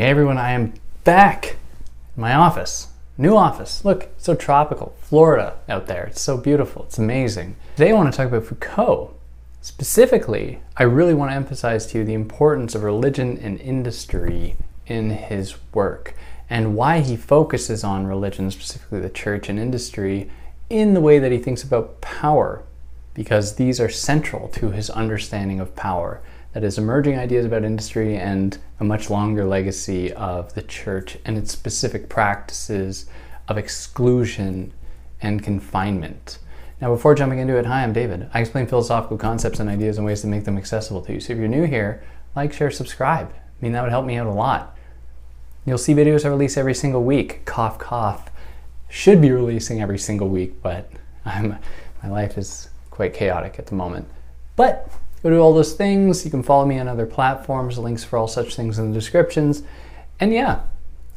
Hey everyone, I am back in my office. New office. Look, so tropical. Florida out there. It's so beautiful. It's amazing. Today I want to talk about Foucault. Specifically, I really want to emphasize to you the importance of religion and industry in his work and why he focuses on religion, specifically the church and industry, in the way that he thinks about power, because these are central to his understanding of power that is emerging ideas about industry and a much longer legacy of the church and its specific practices of exclusion and confinement. Now, before jumping into it, hi, I'm David. I explain philosophical concepts and ideas and ways to make them accessible to you. So if you're new here, like, share, subscribe. I mean, that would help me out a lot. You'll see videos I release every single week. Cough, cough. Should be releasing every single week, but I'm, my life is quite chaotic at the moment. But Go do all those things. You can follow me on other platforms, links for all such things in the descriptions. And yeah,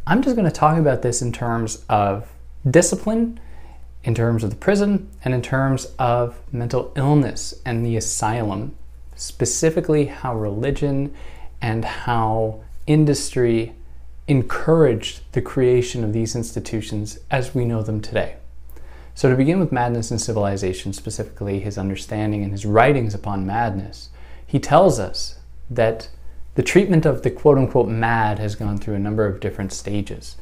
I'm just going to talk about this in terms of discipline, in terms of the prison, and in terms of mental illness and the asylum, specifically how religion and how industry encouraged the creation of these institutions as we know them today. So, to begin with Madness and Civilization, specifically his understanding and his writings upon madness, he tells us that the treatment of the quote unquote mad has gone through a number of different stages.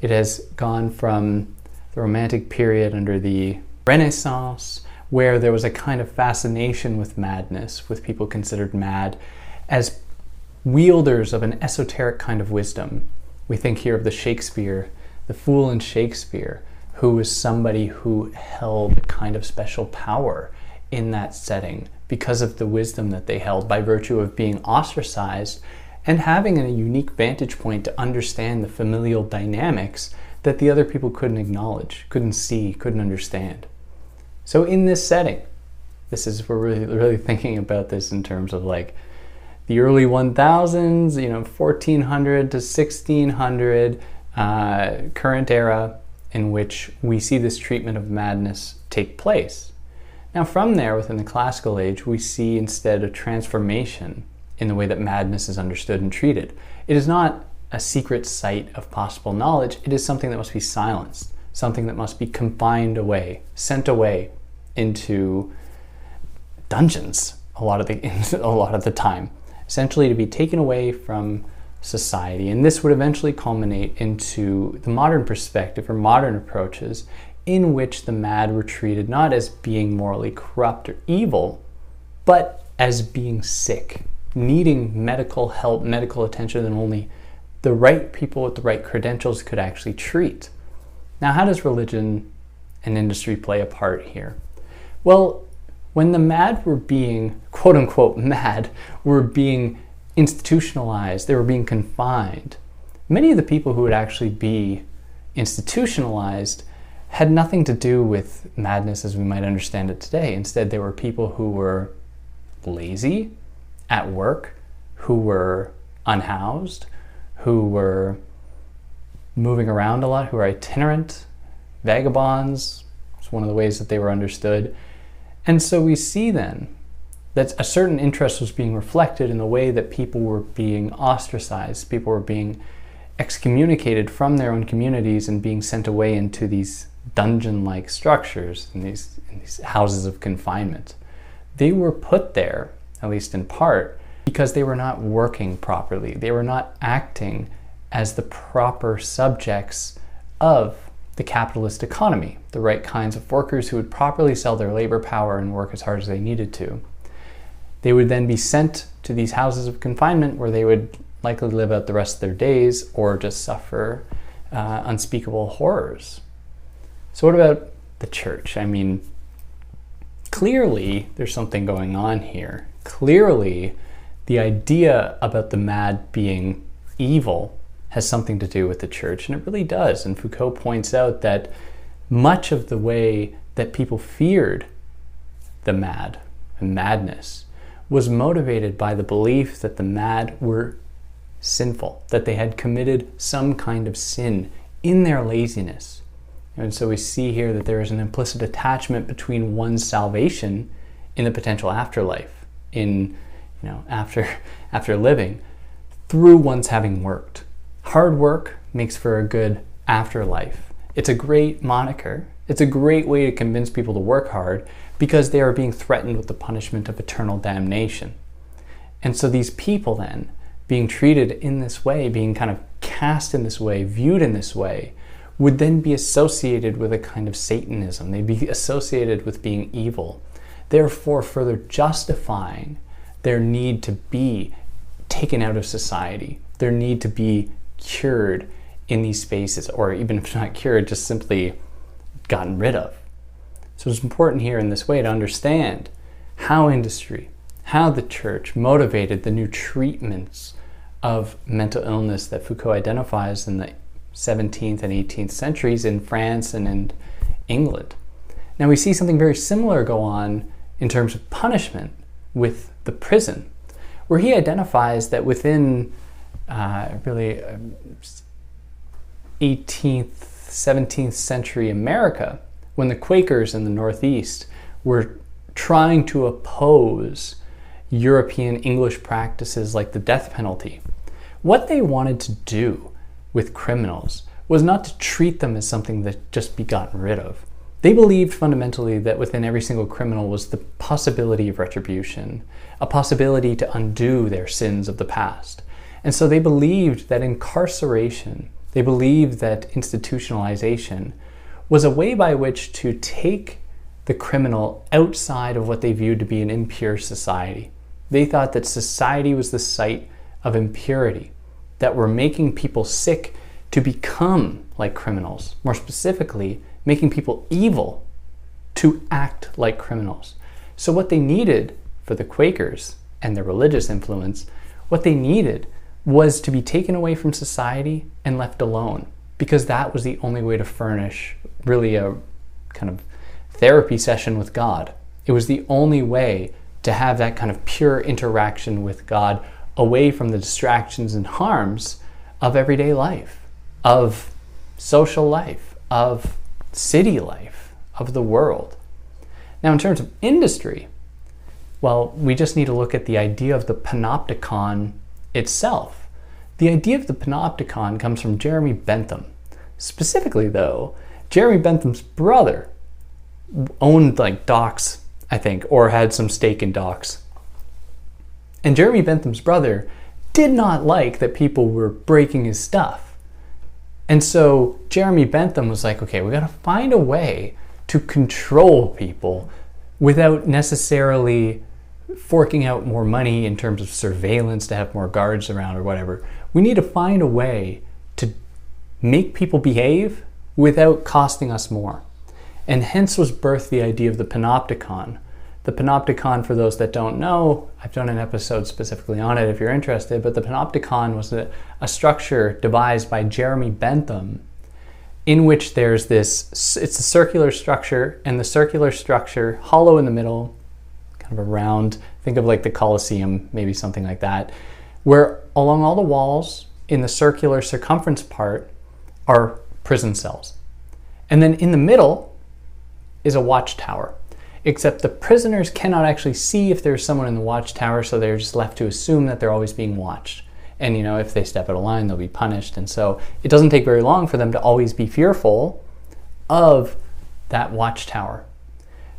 It has gone from the Romantic period under the Renaissance, where there was a kind of fascination with madness, with people considered mad as wielders of an esoteric kind of wisdom. We think here of the Shakespeare, the fool in Shakespeare, who was somebody who held a kind of special power in that setting because of the wisdom that they held by virtue of being ostracized and having a unique vantage point to understand the familial dynamics that the other people couldn't acknowledge, couldn't see, couldn't understand. So in this setting, this is we're really really thinking about this in terms of like the early 1000s, you know, 1400 to 1600, uh, current era, in which we see this treatment of madness take place. Now, from there, within the classical age, we see instead a transformation in the way that madness is understood and treated. It is not a secret site of possible knowledge, it is something that must be silenced, something that must be confined away, sent away into dungeons a lot of the, a lot of the time, essentially to be taken away from society. And this would eventually culminate into the modern perspective or modern approaches in which the mad were treated not as being morally corrupt or evil, but as being sick, needing medical help, medical attention that only the right people with the right credentials could actually treat. Now, how does religion and industry play a part here? Well, when the mad were being, quote unquote, mad, were being institutionalized, they were being confined. Many of the people who would actually be institutionalized had nothing to do with madness as we might understand it today. Instead, they were people who were lazy at work, who were unhoused, who were moving around a lot, who were itinerant, vagabonds. It's one of the ways that they were understood. And so we see then that a certain interest was being reflected in the way that people were being ostracized, people were being excommunicated from their own communities and being sent away into these dungeon like structures, in these, in these houses of confinement. They were put there, at least in part, because they were not working properly. They were not acting as the proper subjects of the capitalist economy, the right kinds of workers who would properly sell their labor power and work as hard as they needed to. They would then be sent to these houses of confinement where they would likely live out the rest of their days or just suffer uh, unspeakable horrors. So, what about the church? I mean, clearly there's something going on here. Clearly, the idea about the mad being evil has something to do with the church, and it really does. And Foucault points out that much of the way that people feared the mad and madness was motivated by the belief that the mad were sinful, that they had committed some kind of sin in their laziness. And so we see here that there is an implicit attachment between one's salvation in the potential afterlife, in you know, after after living, through one's having worked hard work makes for a good afterlife. It's a great moniker. It's a great way to convince people to work hard because they are being threatened with the punishment of eternal damnation. And so these people then, being treated in this way, being kind of cast in this way, viewed in this way, would then be associated with a kind of Satanism. They'd be associated with being evil, therefore, further justifying their need to be taken out of society, their need to be cured in these spaces, or even if not cured, just simply gotten rid of. So it's important here in this way to understand how industry, how the church motivated the new treatments of mental illness that Foucault identifies in the 17th and 18th centuries in France and in England. Now we see something very similar go on in terms of punishment with the prison, where he identifies that within uh, really 18th, um, 17th century America, when the Quakers in the Northeast were trying to oppose European English practices like the death penalty, what they wanted to do with criminals was not to treat them as something that just be gotten rid of. They believed fundamentally that within every single criminal was the possibility of retribution, a possibility to undo their sins of the past. And so they believed that incarceration, they believed that institutionalization was a way by which to take the criminal outside of what they viewed to be an impure society. They thought that society was the site of impurity, that were making people sick to become like criminals. More specifically, making people evil to act like criminals. So, what they needed for the Quakers and their religious influence, what they needed was to be taken away from society and left alone, because that was the only way to furnish really a kind of therapy session with God. It was the only way to have that kind of pure interaction with God away from the distractions and harms of everyday life, of social life, of city life, of the world. Now, in terms of industry, well, we just need to look at the idea of the panopticon itself. The idea of the panopticon comes from Jeremy Bentham. Specifically, though, Jeremy Bentham's brother owned like docks, I think, or had some stake in docks. And Jeremy Bentham's brother did not like that people were breaking his stuff. And so Jeremy Bentham was like, okay, we got to find a way to control people without necessarily forking out more money in terms of surveillance to have more guards around or whatever. We need to find a way to make people behave without costing us more. And hence was birthed the idea of the panopticon. The panopticon, for those that don't know, I've done an episode specifically on it if you're interested, but the panopticon was a, a structure devised by Jeremy Bentham in which there's this, it's a circular structure, and the circular structure, hollow in the middle, kind of a round, think of like the Colosseum, maybe something like that, where along all the walls in the circular circumference part are prison cells. And then in the middle is a watchtower, except the prisoners cannot actually see if there's someone in the watchtower, so they're just left to assume that they're always being watched. And you know, if they step out of line, they'll be punished. And so it doesn't take very long for them to always be fearful of that watchtower.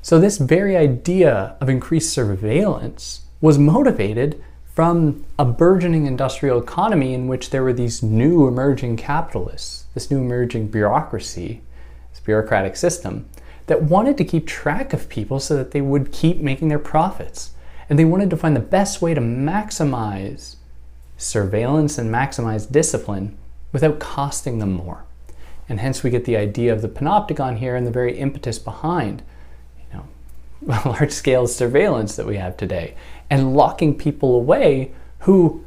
So, this very idea of increased surveillance was motivated from a burgeoning industrial economy in which there were these new emerging capitalists, this new emerging bureaucracy, this bureaucratic system, that wanted to keep track of people so that they would keep making their profits. And they wanted to find the best way to maximize surveillance and maximize discipline without costing them more. And hence we get the idea of the panopticon here and the very impetus behind you know, large scale surveillance that we have today and locking people away who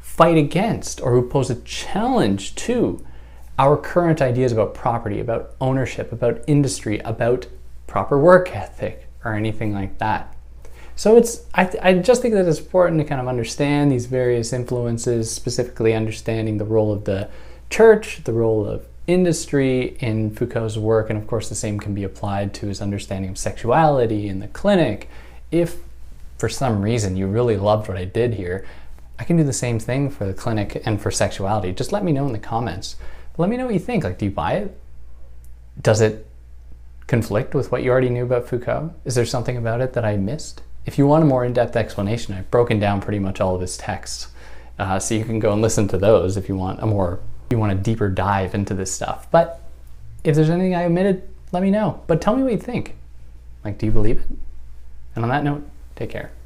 fight against or who pose a challenge to our current ideas about property, about ownership, about industry, about proper work ethic, or anything like that. So it's I, th- I just think that it's important to kind of understand these various influences, specifically understanding the role of the church, the role of industry in Foucault's work, and of course the same can be applied to his understanding of sexuality in the clinic. If for some reason you really loved what I did here, I can do the same thing for the clinic and for sexuality. Just let me know in the comments. Let me know what you think. Like, do you buy it? Does it conflict with what you already knew about Foucault? Is there something about it that I missed? If you want a more in depth explanation, I've broken down pretty much all of his texts. Uh, so you can go and listen to those if you want a more, you want a deeper dive into this stuff. But if there's anything I omitted, let me know. But tell me what you think. Like, do you believe it? And on that note, take care.